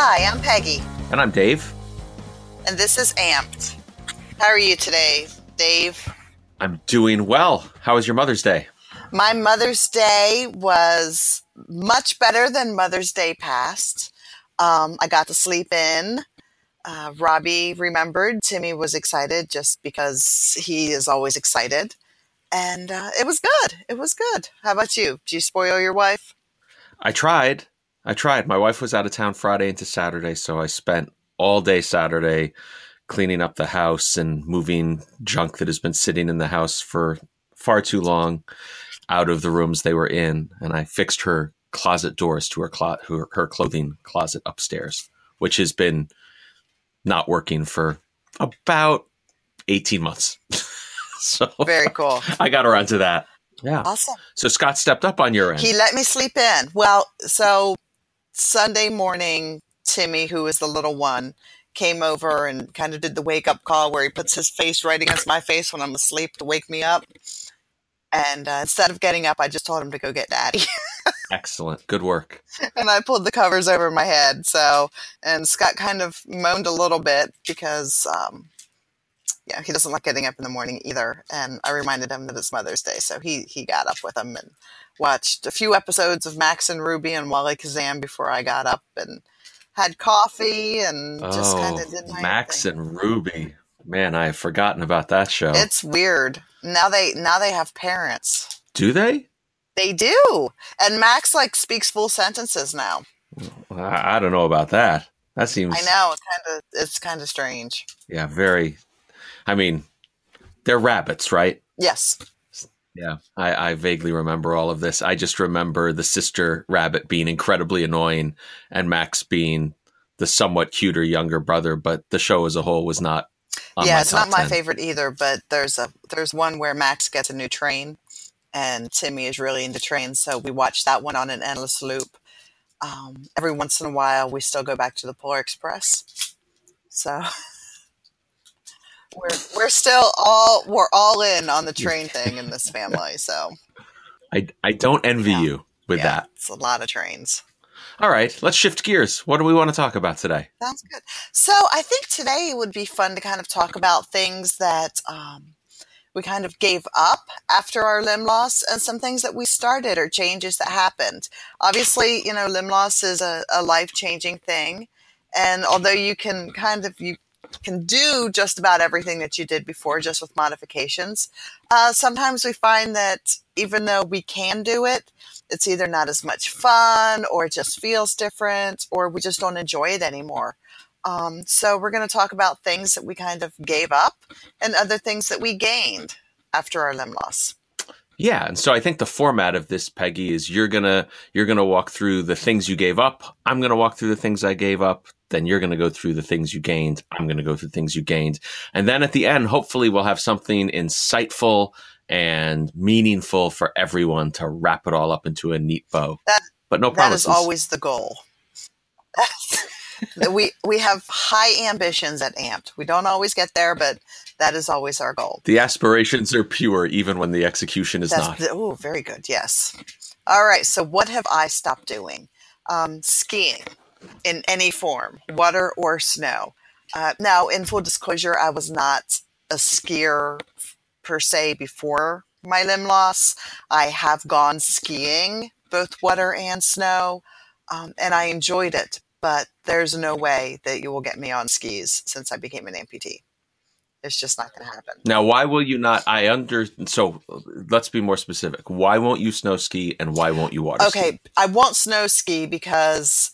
Hi, I'm Peggy, And I'm Dave. and this is Amped. How are you today, Dave? I'm doing well. How was your Mother's Day? My Mother's Day was much better than Mother's Day past. Um, I got to sleep in. Uh, Robbie remembered. Timmy was excited just because he is always excited. And uh, it was good. It was good. How about you? Did you spoil your wife? I tried. I tried. My wife was out of town Friday into Saturday, so I spent all day Saturday cleaning up the house and moving junk that has been sitting in the house for far too long out of the rooms they were in. And I fixed her closet doors to her, clo- her, her clothing closet upstairs, which has been not working for about 18 months. so Very cool. I got around to that. Yeah. Awesome. So Scott stepped up on your end. He let me sleep in. Well, so Sunday morning, Timmy, who is the little one, came over and kind of did the wake up call where he puts his face right against my face when I'm asleep to wake me up. And uh, instead of getting up, I just told him to go get daddy. Excellent. Good work. and I pulled the covers over my head. So, and Scott kind of moaned a little bit because, um, yeah, he doesn't like getting up in the morning either. And I reminded him that it's Mother's Day, so he he got up with him and watched a few episodes of Max and Ruby and Wallykazam before I got up and had coffee and just oh, kind of did my Oh, Max thing. and Ruby. Man, I have forgotten about that show. It's weird now. They now they have parents. Do they? They do, and Max like speaks full sentences now. I, I don't know about that. That seems. I know it's kind of it's kind of strange. Yeah, very. I mean, they're rabbits, right? Yes. Yeah, I, I vaguely remember all of this. I just remember the sister rabbit being incredibly annoying and Max being the somewhat cuter younger brother, but the show as a whole was not. On yeah, it's not my 10. favorite either, but there's a there's one where Max gets a new train and Timmy is really into trains, so we watch that one on an endless loop. Um, every once in a while we still go back to the Polar Express. So we're we're still all we're all in on the train thing in this family, so I, I don't envy Yeah. you with yeah, that. It's a lot of trains. All right, let's shift gears. What do we want to talk about today? Sounds good. So I think today would be fun to kind of talk about things that um, we kind of gave up after our limb loss and some things that we started or changes that happened. Obviously, you know, limb loss is a, a life changing thing. And although you can kind of, you can do just about everything that you did before, just with modifications, uh, sometimes we find that even though we can do it, it's either not as much fun or it just feels different or we just don't enjoy it anymore. Um, so we're going to talk about things that we kind of gave up and other things that we gained after our limb loss. Yeah, and so I think the format of this, Peggy, is you're gonna you're gonna walk through the things you gave up. I'm gonna walk through the things I gave up. Then you're gonna go through the things you gained. I'm gonna go through the things you gained, and then at the end, hopefully, we'll have something insightful and meaningful for everyone to wrap it all up into a neat bow. That- but no That promises. is always the goal. we we have high ambitions at Amped. We don't always get there, but that is always our goal. the aspirations are pure, even when the execution is not. Oh, very good. Yes. All right. So, what have I stopped doing? Um, skiing in any form, water or snow. Uh, now, in full disclosure, I was not a skier per se before my limb loss. I have gone skiing, both water and snow, um, and I enjoyed it. But there's no way that you will get me on skis since I became an amputee. It's just not going to happen. Now, why will you not? I under so let's be more specific. Why won't you snow ski and why won't you water ski? Okay, I won't snow ski because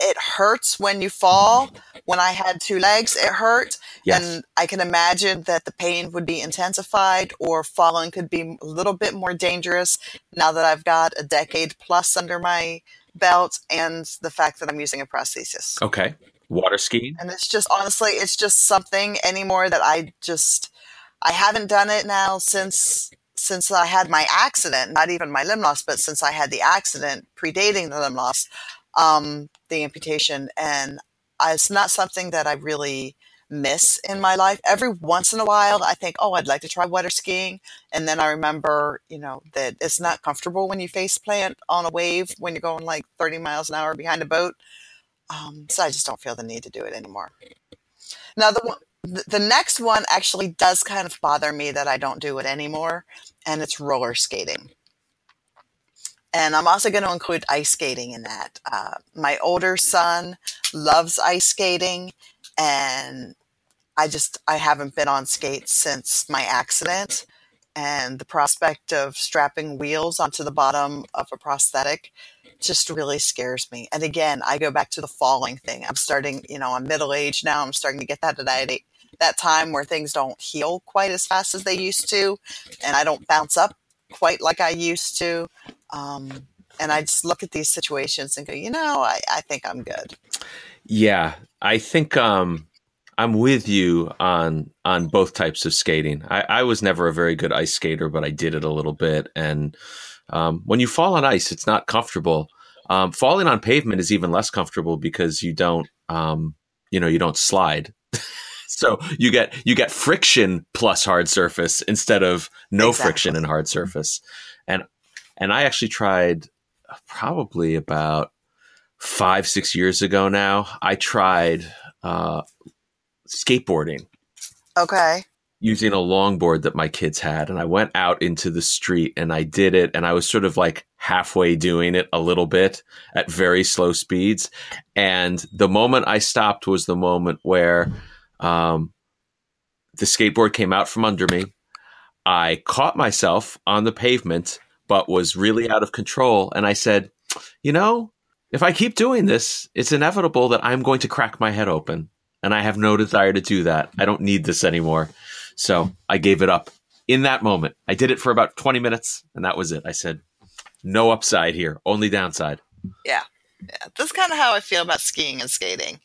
it hurts when you fall. When I had two legs, it hurt. Yes. And I can imagine that the pain would be intensified or falling could be a little bit more dangerous now that I've got a decade plus under my belt and the fact that I'm using a prosthesis. Okay. Water skiing? And it's just honestly, it's just something anymore that I just I haven't done it now since since I had my accident, not even my limb loss, but since I had the accident predating the limb loss, um, the amputation, and I, it's not something that I really miss in my life. Every once in a while, I think, oh, I'd like to try water skiing, and then I remember, you know, that it's not comfortable when you face plant on a wave when you're going like 30 miles an hour behind a boat. Um, so I just don't feel the need to do it anymore. Now the the next one actually does kind of bother me that I don't do it anymore, and it's roller skating. And I'm also going to include ice skating in that. Uh, my older son loves ice skating, and I just I haven't been on skates since my accident, and the prospect of strapping wheels onto the bottom of a prosthetic just really scares me. And again, I go back to the falling thing. I'm starting, you know, I'm middle aged now. I'm starting to get that that that time where things don't heal quite as fast as they used to, and I don't bounce up quite like I used to. Um, and I just look at these situations and go, you know, I, I think I'm good. Yeah, I think um, I'm with you on on both types of skating. I, I, was never a very good ice skater, but I did it a little bit. And um, when you fall on ice, it's not comfortable. Um, falling on pavement is even less comfortable because you don't, um, you know, you don't slide. so you get you get friction plus hard surface instead of no exactly. friction and hard surface. And and I actually tried probably about five six years ago now. I tried uh, skateboarding. Okay. Using a longboard that my kids had. And I went out into the street and I did it. And I was sort of like halfway doing it a little bit at very slow speeds. And the moment I stopped was the moment where um, the skateboard came out from under me. I caught myself on the pavement, but was really out of control. And I said, you know, if I keep doing this, it's inevitable that I'm going to crack my head open and I have no desire to do that. I don't need this anymore. So I gave it up in that moment. I did it for about 20 minutes and that was it. I said, no upside here, only downside. Yeah. Yeah. That's kind of how I feel about skiing and skating.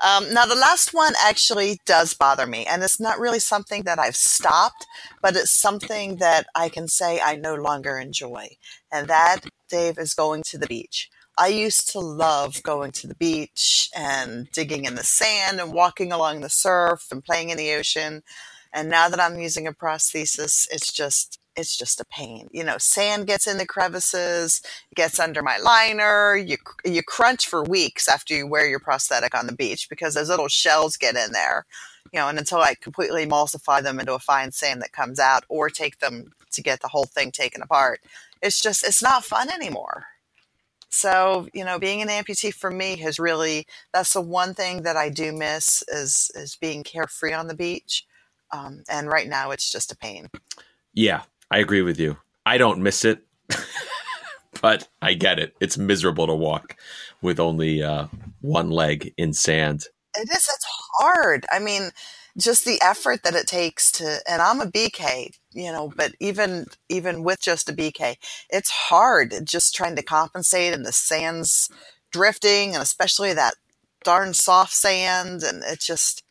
Um, now, the last one actually does bother me, and it's not really something that I've stopped, but it's something that I can say I no longer enjoy. And that, Dave, is going to the beach. I used to love going to the beach and digging in the sand and walking along the surf and playing in the ocean. And now that I'm using a prosthesis, it's just it's just a pain. You know, sand gets in the crevices, gets under my liner. You you crunch for weeks after you wear your prosthetic on the beach because those little shells get in there. You know, and until I completely emulsify them into a fine sand that comes out, or take them to get the whole thing taken apart, it's just it's not fun anymore. So, you know, being an amputee for me has really that's the one thing that I do miss is is being carefree on the beach. Um, and right now it's just a pain. Yeah, I agree with you. I don't miss it, but I get it. It's miserable to walk with only uh, one leg in sand. It is. It's hard. I mean, just the effort that it takes to and I'm a BK, you know, but even even with just a BK, it's hard just trying to compensate and the sand's drifting and especially that darn soft sand and it just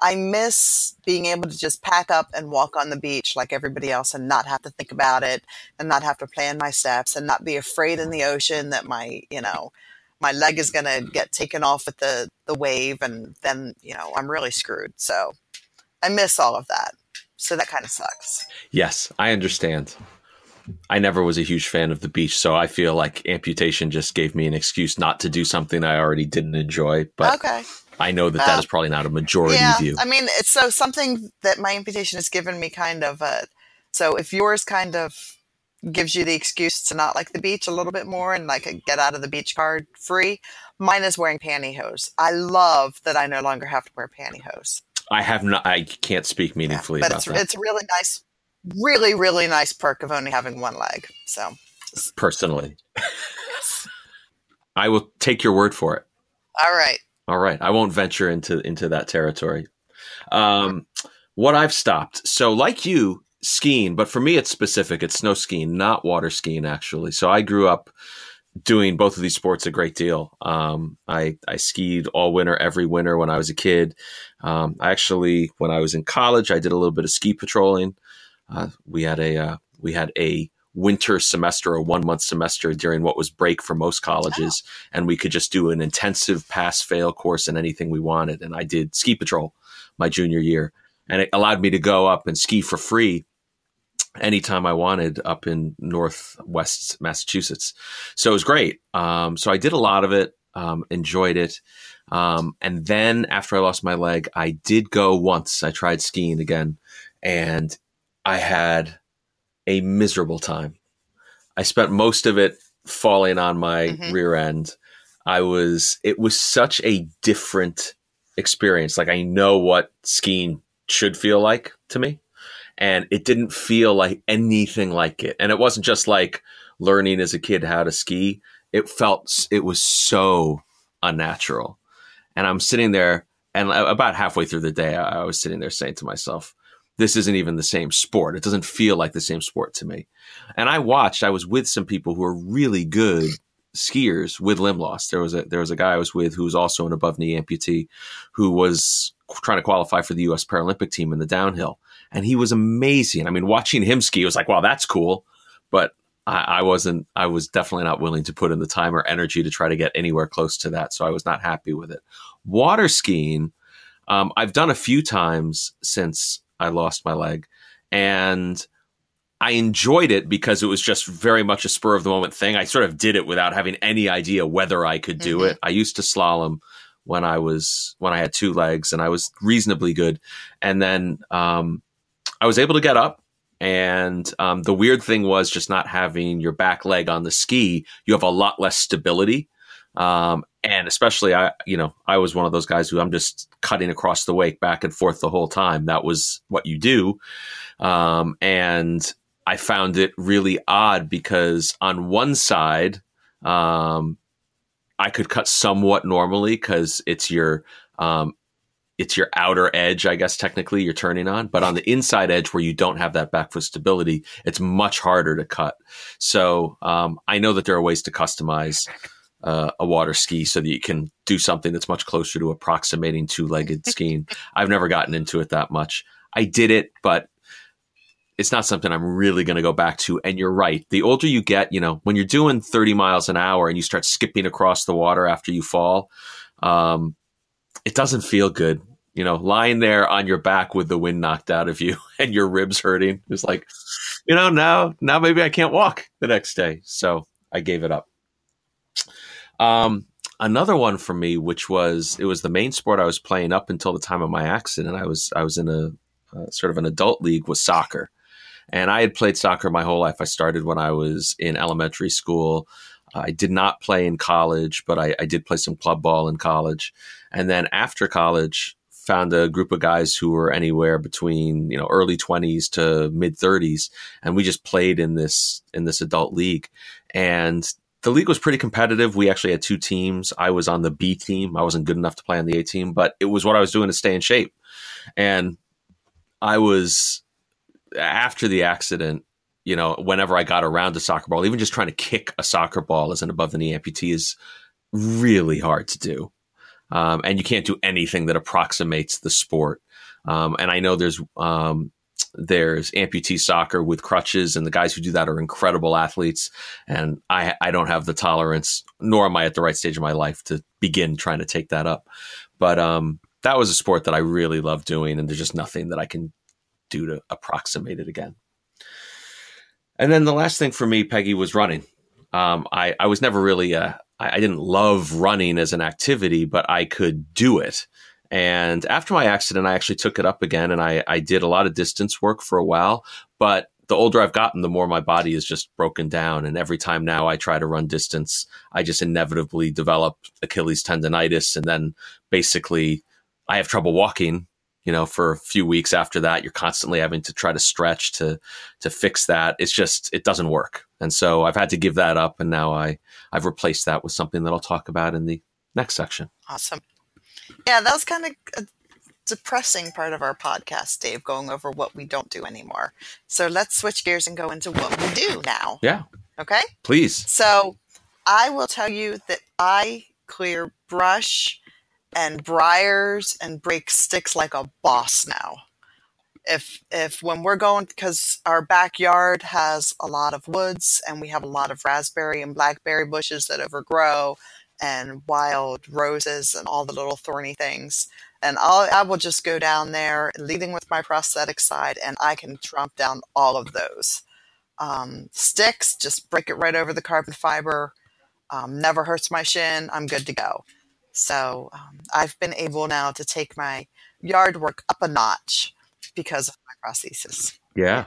I miss being able to just pack up and walk on the beach like everybody else and not have to think about it and not have to plan my steps and not be afraid in the ocean that my, you know, my leg is going to get taken off with the the wave and then, you know, I'm really screwed. So I miss all of that. So that kind of sucks. Yes, I understand. I never was a huge fan of the beach, so I feel like amputation just gave me an excuse not to do something I already didn't enjoy. But okay. I know that that uh, is probably not a majority yeah, view. I mean, it's so something that my amputation has given me kind of a. So if yours kind of gives you the excuse to not like the beach a little bit more and like get out of the beach card free, mine is wearing pantyhose. I love that I no longer have to wear pantyhose. I have not. I can't speak meaningfully yeah, but it's, that. It's really nice, really, really nice perk of only having one leg. So, just, personally, I will take your word for it. All right. All right. I won't venture into into that territory. Um, what I've stopped. So, like you, skiing, but for me, it's specific. It's snow skiing, not water skiing, actually. So, I grew up doing both of these sports a great deal. Um, I, I skied all winter, every winter when I was a kid. Um, I actually, when I was in college, I did a little bit of ski patrolling. Uh, we had a uh, we had a winter semester, a one month semester during what was break for most colleges, oh. and we could just do an intensive pass fail course in anything we wanted. And I did ski patrol my junior year, and it allowed me to go up and ski for free anytime I wanted up in Northwest Massachusetts. So it was great. Um, so I did a lot of it, um, enjoyed it. Um, and then after I lost my leg, I did go once. I tried skiing again, and I had a miserable time. I spent most of it falling on my mm-hmm. rear end. I was, it was such a different experience. Like I know what skiing should feel like to me. And it didn't feel like anything like it. And it wasn't just like learning as a kid how to ski. It felt, it was so unnatural. And I'm sitting there, and about halfway through the day, I was sitting there saying to myself, this isn't even the same sport. It doesn't feel like the same sport to me. And I watched, I was with some people who are really good skiers with limb loss. There was a there was a guy I was with who was also an above knee amputee who was trying to qualify for the US Paralympic team in the downhill. And he was amazing. I mean, watching him ski was like, wow, that's cool. But I, I wasn't I was definitely not willing to put in the time or energy to try to get anywhere close to that. So I was not happy with it. Water skiing, um, I've done a few times since I lost my leg. And I enjoyed it because it was just very much a spur of the moment thing. I sort of did it without having any idea whether I could do mm-hmm. it. I used to slalom when I was when I had two legs and I was reasonably good. And then um, I was able to get up. And um, the weird thing was just not having your back leg on the ski. You have a lot less stability. Um, and especially I, you know, I was one of those guys who I'm just cutting across the wake back and forth the whole time. That was what you do. Um, and I found it really odd because on one side, um, I could cut somewhat normally because it's your um, it's your outer edge, I guess technically you're turning on, but on the inside edge where you don't have that back foot stability, it's much harder to cut. So um, I know that there are ways to customize uh, a water ski so that you can do something that's much closer to approximating two legged skiing. I've never gotten into it that much. I did it, but it's not something I'm really going to go back to. And you're right. The older you get, you know, when you're doing 30 miles an hour and you start skipping across the water after you fall, um, it doesn't feel good. You know, lying there on your back with the wind knocked out of you and your ribs hurting. It's like, you know, now, now maybe I can't walk the next day. So I gave it up. Um, another one for me, which was, it was the main sport I was playing up until the time of my accident. I was, I was in a, uh, sort of an adult league was soccer. And I had played soccer my whole life. I started when I was in elementary school. I did not play in college, but I, I, did play some club ball in college. And then after college, found a group of guys who were anywhere between you know early 20s to mid 30s, and we just played in this in this adult league. And the league was pretty competitive. We actually had two teams. I was on the B team. I wasn't good enough to play on the A team, but it was what I was doing to stay in shape. And I was after the accident, you know, whenever I got around a soccer ball, even just trying to kick a soccer ball as an above the knee amputee is really hard to do. Um, and you can't do anything that approximates the sport. Um, and I know there's um, there's amputee soccer with crutches, and the guys who do that are incredible athletes. And I I don't have the tolerance, nor am I at the right stage of my life to begin trying to take that up. But um, that was a sport that I really love doing, and there's just nothing that I can do to approximate it again. And then the last thing for me, Peggy, was running. Um, I, I was never really, uh, I, I didn't love running as an activity, but I could do it. And after my accident, I actually took it up again and I, I did a lot of distance work for a while. But the older I've gotten, the more my body is just broken down. And every time now I try to run distance, I just inevitably develop Achilles tendonitis. And then basically I have trouble walking you know for a few weeks after that you're constantly having to try to stretch to to fix that. It's just it doesn't work. And so i've had to give that up and now i i've replaced that with something that i'll talk about in the next section. Awesome. Yeah that was kind of a depressing part of our podcast dave going over what we don't do anymore. So let's switch gears and go into what we do now. Yeah. Okay? Please. So i will tell you that i clear brush and briars and break sticks like a boss now. If if when we're going because our backyard has a lot of woods and we have a lot of raspberry and blackberry bushes that overgrow and wild roses and all the little thorny things. And I'll, I will just go down there leading with my prosthetic side and I can trump down all of those. Um, sticks, just break it right over the carbon fiber. Um, never hurts my shin. I'm good to go So um, I've been able now to take my yard work up a notch because of my prosthesis. Yeah.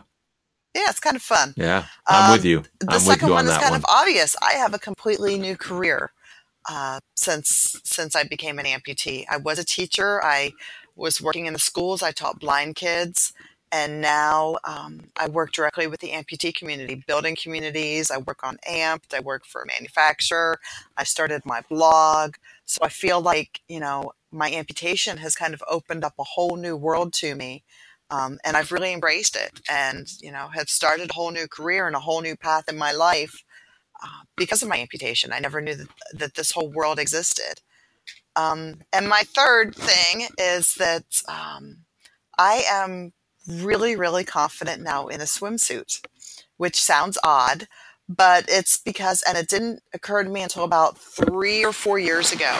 Yeah, it's kind of fun. Yeah. I'm Um, with you. The I'm with second you one on is kind one. of obvious. I have a completely new career uh, since since I became an amputee. I was a teacher. I was working in the schools. I taught blind kids, and now um, I work directly with the amputee community, building communities. I work on Amped. I work for a manufacturer. I started my blog. So I feel like you know my amputation has kind of opened up a whole new world to me um, and I've really embraced it, and you know, have started a whole new career and a whole new path in my life uh, because of my amputation. I never knew that, that this whole world existed. Um, and my third thing is that um, I am really, really confident now in a swimsuit, which sounds odd, but it's because, and it didn't occur to me until about three or four years ago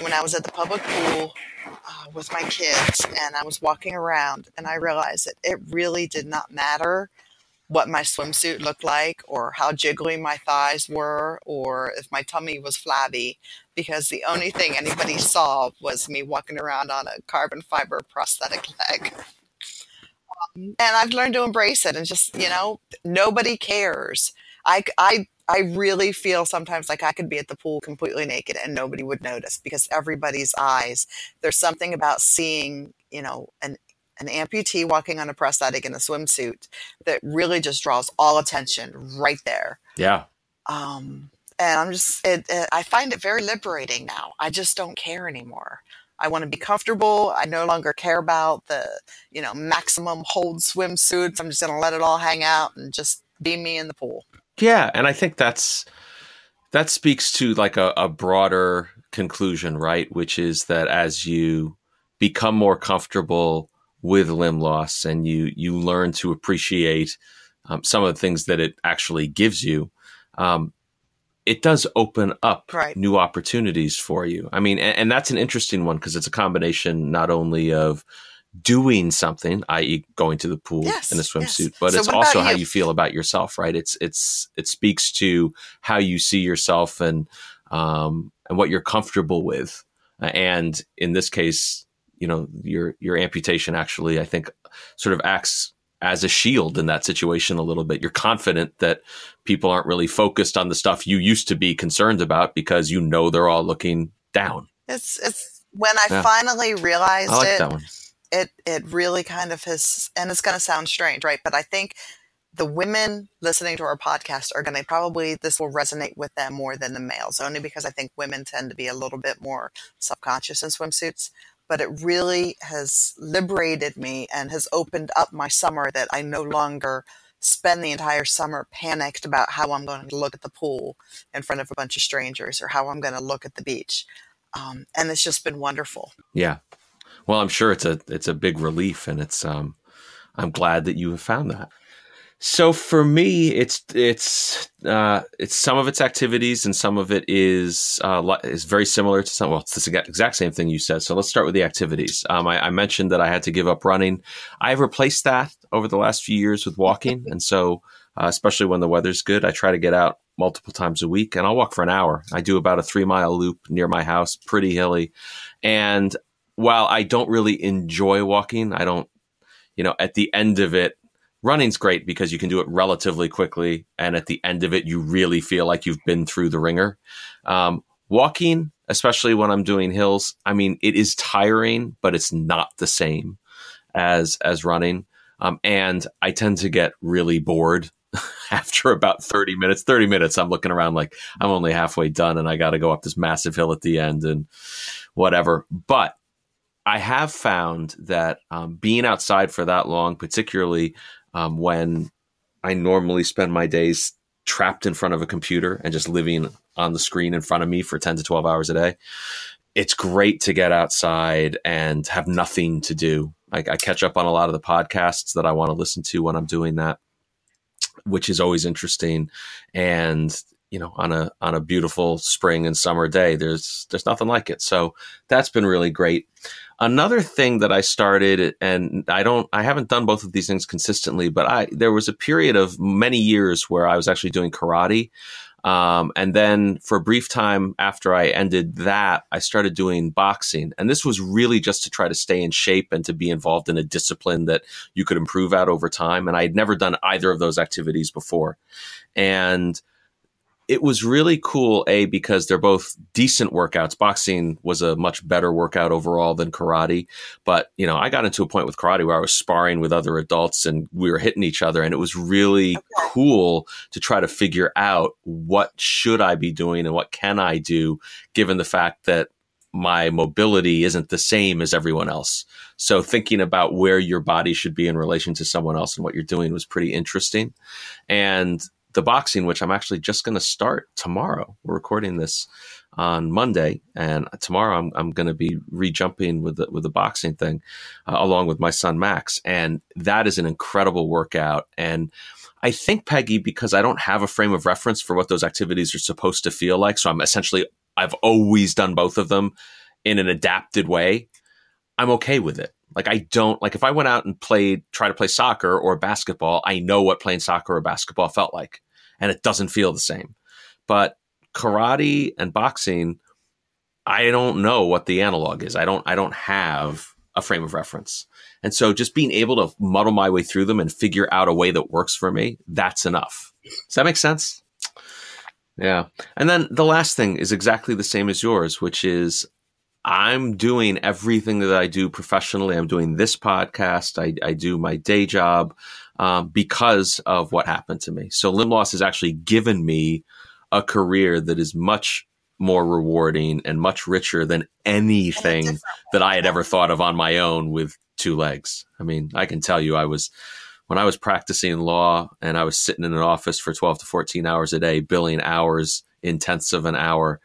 when I was at the public pool uh, with my kids and I was walking around and I realized that it really did not matter what my swimsuit looked like or how jiggly my thighs were or if my tummy was flabby because the only thing anybody saw was me walking around on a carbon fiber prosthetic leg. And I've learned to embrace it and just, you know, nobody cares. I, I, I really feel sometimes like I could be at the pool completely naked and nobody would notice because everybody's eyes. There's something about seeing, you know, an an amputee walking on a prosthetic in a swimsuit that really just draws all attention right there. Yeah. Um, and I'm just, it, it, I find it very liberating now. I just don't care anymore. I want to be comfortable. I no longer care about the, you know, maximum hold swimsuits. I'm just going to let it all hang out and just be me in the pool. Yeah, and I think that's that speaks to like a, a broader conclusion, right? Which is that as you become more comfortable with limb loss and you you learn to appreciate um, some of the things that it actually gives you, um, it does open up Right. new opportunities for you. I mean, and, and that's an interesting one because it's a combination not only of doing something, i.e., going to the pool Yes, in a yes. swimsuit, but So it's also about how you? you feel about yourself, right? It's it's it speaks to how you see yourself and um, and what you're comfortable with. And in this case, you know, your your amputation actually, I think, sort of acts as a shield in that situation a little bit. You're confident that people aren't really focused on the stuff you used to be concerned about because you know they're all looking down. It's, it's when I Yeah. finally realized I like it, it it really kind of has and it's going to sound strange right but i think the women listening to our podcast are going to probably this will resonate with them more than the males only because i think women tend to be a little bit more subconscious in swimsuits but it really has liberated me and has opened up my summer that i no longer spend the entire summer panicked about how i'm going to look at the pool in front of a bunch of strangers or how i'm going to look at the beach um, and it's just been wonderful Yeah. Well, I'm sure it's a it's a big relief, and it's um, I'm glad that you have found that. So for me, it's it's uh, it's some of its activities, and some of it is uh, is very similar to some. Well, it's the exact same thing you said. So let's start with the activities. Um, I, I mentioned that I had to give up running. I've replaced that over the last few years with walking, and so uh, especially when the weather's good, I try to get out multiple times a week, and I'll walk for an hour. I do about a three mile loop near my house, pretty hilly, and while I don't really enjoy walking, I don't, you know, at the end of it, running's great because you can do it relatively quickly. And at the end of it, you really feel like you've been through the wringer. Um, walking, especially when I'm doing hills, I mean, it is tiring, but it's not the same as, as running. Um, and I tend to get really bored after about 30 minutes. 30 minutes, I'm looking around like I'm only halfway done and I got to go up this massive hill at the end and whatever. But I have found that um, being outside for that long, particularly um, when I normally spend my days trapped in front of a computer and just living on the screen in front of me for 10 to 12 hours a day, it's great to get outside and have nothing to do. I, I catch up on a lot of the podcasts that I want to listen to when I'm doing that, which is always interesting. And you know, on a on a beautiful spring and summer day, there's there's nothing like it. So that's been really great. Another thing that I started, and I don't, I haven't done both of these things consistently, but I there was a period of many years where I was actually doing karate, Um, and then for a brief time after I ended that, I started doing boxing. And this was really just to try to stay in shape and to be involved in a discipline that you could improve at over time. And I had never done either of those activities before. And it was really cool, A, because they're both decent workouts. Boxing was a much better workout overall than karate. But, you know, I got into a point with karate where I was sparring with other adults and we were hitting each other. And it was really okay. cool to try to figure out what should I be doing and what can I do, given the fact that my mobility isn't the same as everyone else. So thinking about where your body should be in relation to someone else and what you're doing was pretty interesting. And the boxing, which I'm actually just going to start tomorrow. We're recording this on Monday, and tomorrow I'm, I'm going to be re-jumping with the, with the boxing thing, uh, along with my son Max, and that is an incredible workout. And I think Peggy, because I don't have a frame of reference for what those activities are supposed to feel like, so I'm essentially I've always done both of them in an adapted way. I'm okay with it. Like I don't like if I went out and played try to play soccer or basketball, I know what playing soccer or basketball felt like and it doesn't feel the same. But karate and boxing, I don't know what the analog is. I don't I don't have a frame of reference. And so just being able to muddle my way through them and figure out a way that works for me, that's enough. Does that make sense? Yeah. And then the last thing is exactly the same as yours, which is I'm doing everything that I do professionally. I'm doing this podcast. I, I do my day job um, because of what happened to me. So limb loss has actually given me a career that is much more rewarding and much richer than anything that I had ever thought of on my own with two legs. I mean, I can tell you, I was when I was practicing law and I was sitting in an office for 12 to 14 hours a day, billing hours in tenths of an hour.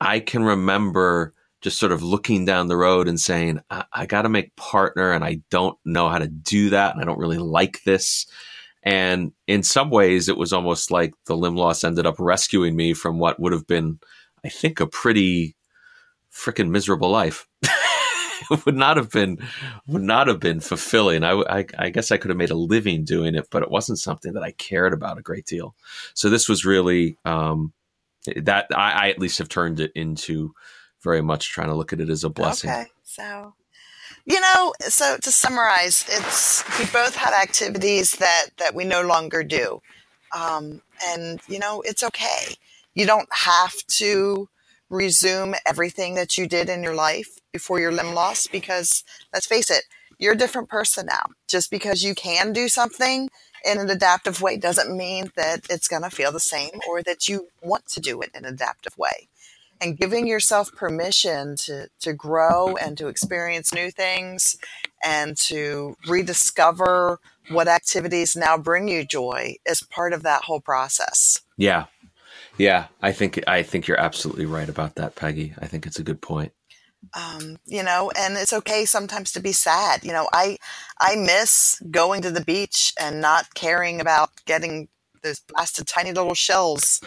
I can remember just sort of looking down the road and saying, I, I got to make partner and I don't know how to do that. And I don't really like this. And in some ways, it was almost like the limb loss ended up rescuing me from what would have been, I think, a pretty freaking miserable life. it would not have been would not have been fulfilling. I, I, I, guess I could have made a living doing it, but it wasn't something that I cared about a great deal. So this was really um, that I, I, at least have turned it into very much trying to look at it as a blessing. Okay, so you know, so to summarize, it's we both had activities that that we no longer do, um, and you know, it's okay. You don't have to resume everything that you did in your life before your limb loss because let's face it, you're a different person now. Just because you can do something in an adaptive way doesn't mean that it's going to feel the same or that you want to do it in an adaptive way and giving yourself permission to, to grow and to experience new things and to rediscover what activities now bring you joy is part of that whole process. Yeah. Yeah, I think I think you're absolutely right about that, Peggy. I think it's a good point. Um, you know, and it's okay sometimes to be sad. You know, I I miss going to the beach and not caring about getting those blasted tiny little shells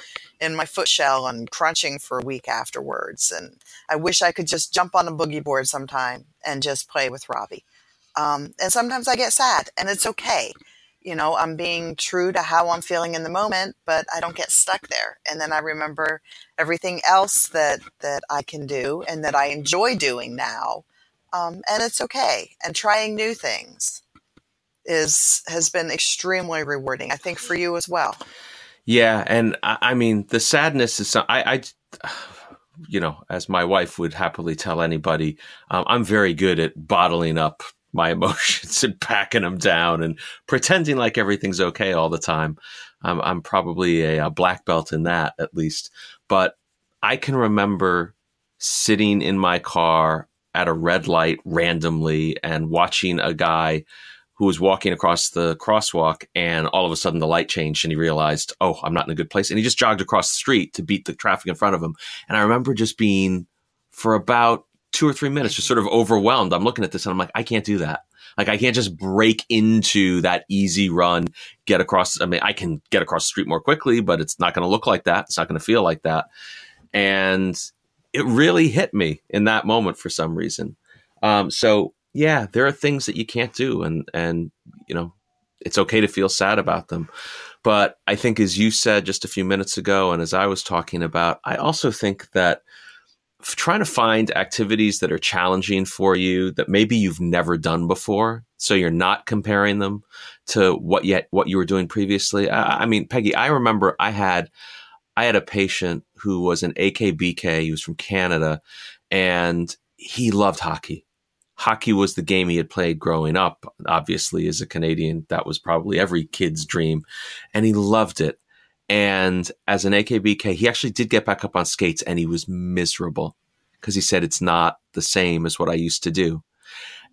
in my foot shell and crunching for a week afterwards. And I wish I could just jump on a boogie board sometime and just play with Robbie. Um, and sometimes I get sad, and it's okay. You know, I'm being true to how I'm feeling in the moment, but I don't get stuck there. And then I remember everything else that that I can do and that I enjoy doing now. Um, and it's okay. And trying new things is has been extremely rewarding. I think for you as well. Yeah, and I, I mean the sadness is I, I, you know, as my wife would happily tell anybody, um, I'm very good at bottling up my emotions and packing them down and pretending like everything's okay all the time. I'm, I'm probably a, a black belt in that at least, but I can remember sitting in my car at a red light randomly and watching a guy who was walking across the crosswalk and all of a sudden the light changed and he realized, oh, I'm not in a good place. And he just jogged across the street to beat the traffic in front of him. And I remember just being for about two or three minutes, just sort of overwhelmed. I'm looking at this and I'm like, I can't do that. Like I can't just break into that easy run, get across. I mean, I can get across the street more quickly, but it's not going to look like that. It's not going to feel like that. And it really hit me in that moment for some reason. Um, so yeah, there are things that you can't do, and and you know, it's okay to feel sad about them. But I think, as you said just a few minutes ago, and as I was talking about, I also think that trying to find activities that are challenging for you that maybe you've never done before so you're not comparing them to what yet what you were doing previously I, I, mean peggy i remember i had i had a patient who was an akbk he was from canada and he loved hockey hockey was the game he had played growing up. Obviously, as a Canadian, that was probably every kid's dream. And he loved it. And as an AKBK, he actually did get back up on skates and he was miserable because he said it's not the same as what I used to do.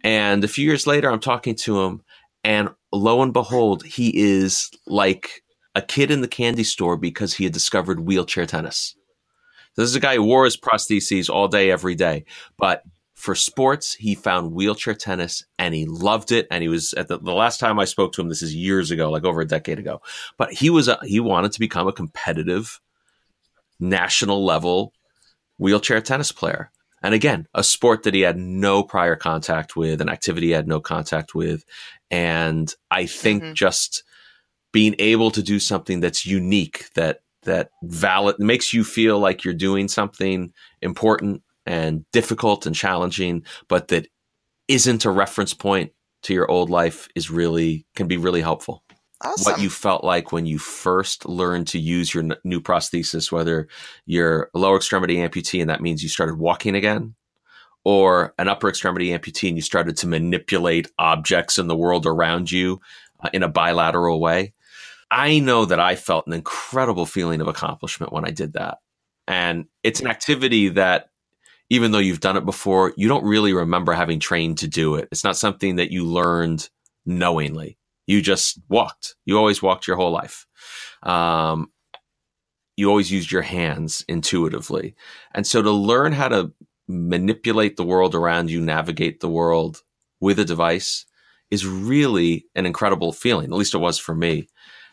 And a few years later, I'm talking to him, and lo and behold, he is like a kid in the candy store because he had discovered wheelchair tennis. This is a guy who wore his prostheses all day, every day, but for sports, he found wheelchair tennis and he loved it. And he was at the, the, last time I spoke to him, this is years ago, like over a decade ago. But he was a, he wanted to become a competitive national level wheelchair tennis player. And again, a sport that he had no prior contact with, an activity he had no contact with. And I think mm-hmm. just being able to do something that's unique, that that valid makes you feel like you're doing something important and difficult and challenging, but that isn't a reference point to your old life is really can be really helpful. Awesome. What you felt like when you first learned to use your n- new prosthesis, whether you're a lower extremity amputee and that means you started walking again, or an upper extremity amputee and you started to manipulate objects in the world around you uh, in a bilateral way. I know that I felt an incredible feeling of accomplishment when I did that. And it's an activity that even though you've done it before, you don't really remember having trained to do it. It's not something that you learned knowingly. You just walked. You always walked your whole life. Um, you always used your hands intuitively. And so to learn how to manipulate the world around you, navigate the world with a device is really an incredible feeling. At least it was for me.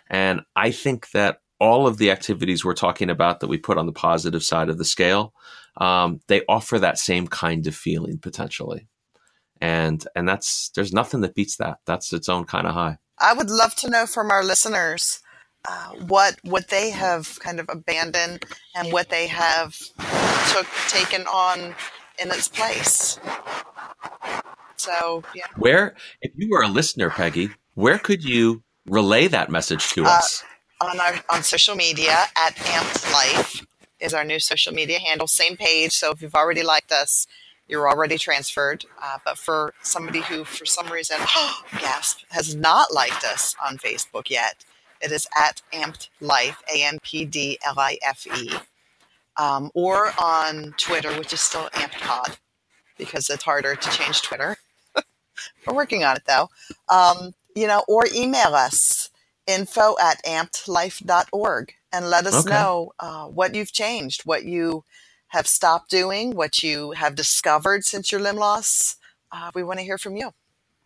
And I think that all of the activities we're talking about that we put on the positive side of the scale um, they offer that same kind of feeling potentially. And and that's there's nothing that beats that. That's its own kind of high. I would love to know from our listeners uh, what what they have kind of abandoned and what they have took taken on in its place. So yeah. Where if you were a listener, Peggy, where could you relay that message to uh, us? On our on social media at Amped Life is our new social media handle. Same page. So if you've already liked us, you're already transferred. Uh, but for somebody who, for some reason, gasp, has not liked us on Facebook yet, it is at Amped Life, A M P D L I F E, um, or on Twitter, which is still Amped Pod because it's harder to change Twitter. We're working on it though. Um, you know, or email us info at ampedlife.org and let us okay. know uh, what you've changed, what you have stopped doing, what you have discovered since your limb loss. Uh, we want to hear from you.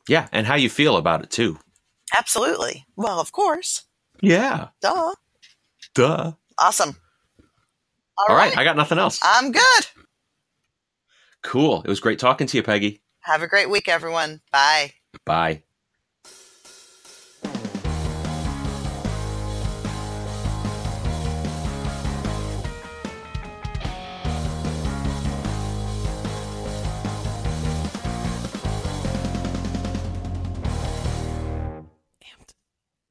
Yeah, and how you feel about it too. Absolutely. Well, of course. Yeah. Duh. Duh. Awesome. All, All right. right. I got nothing else. I'm good. Cool. It was great talking to you, Peggy. Have a great week, everyone. Bye. Bye.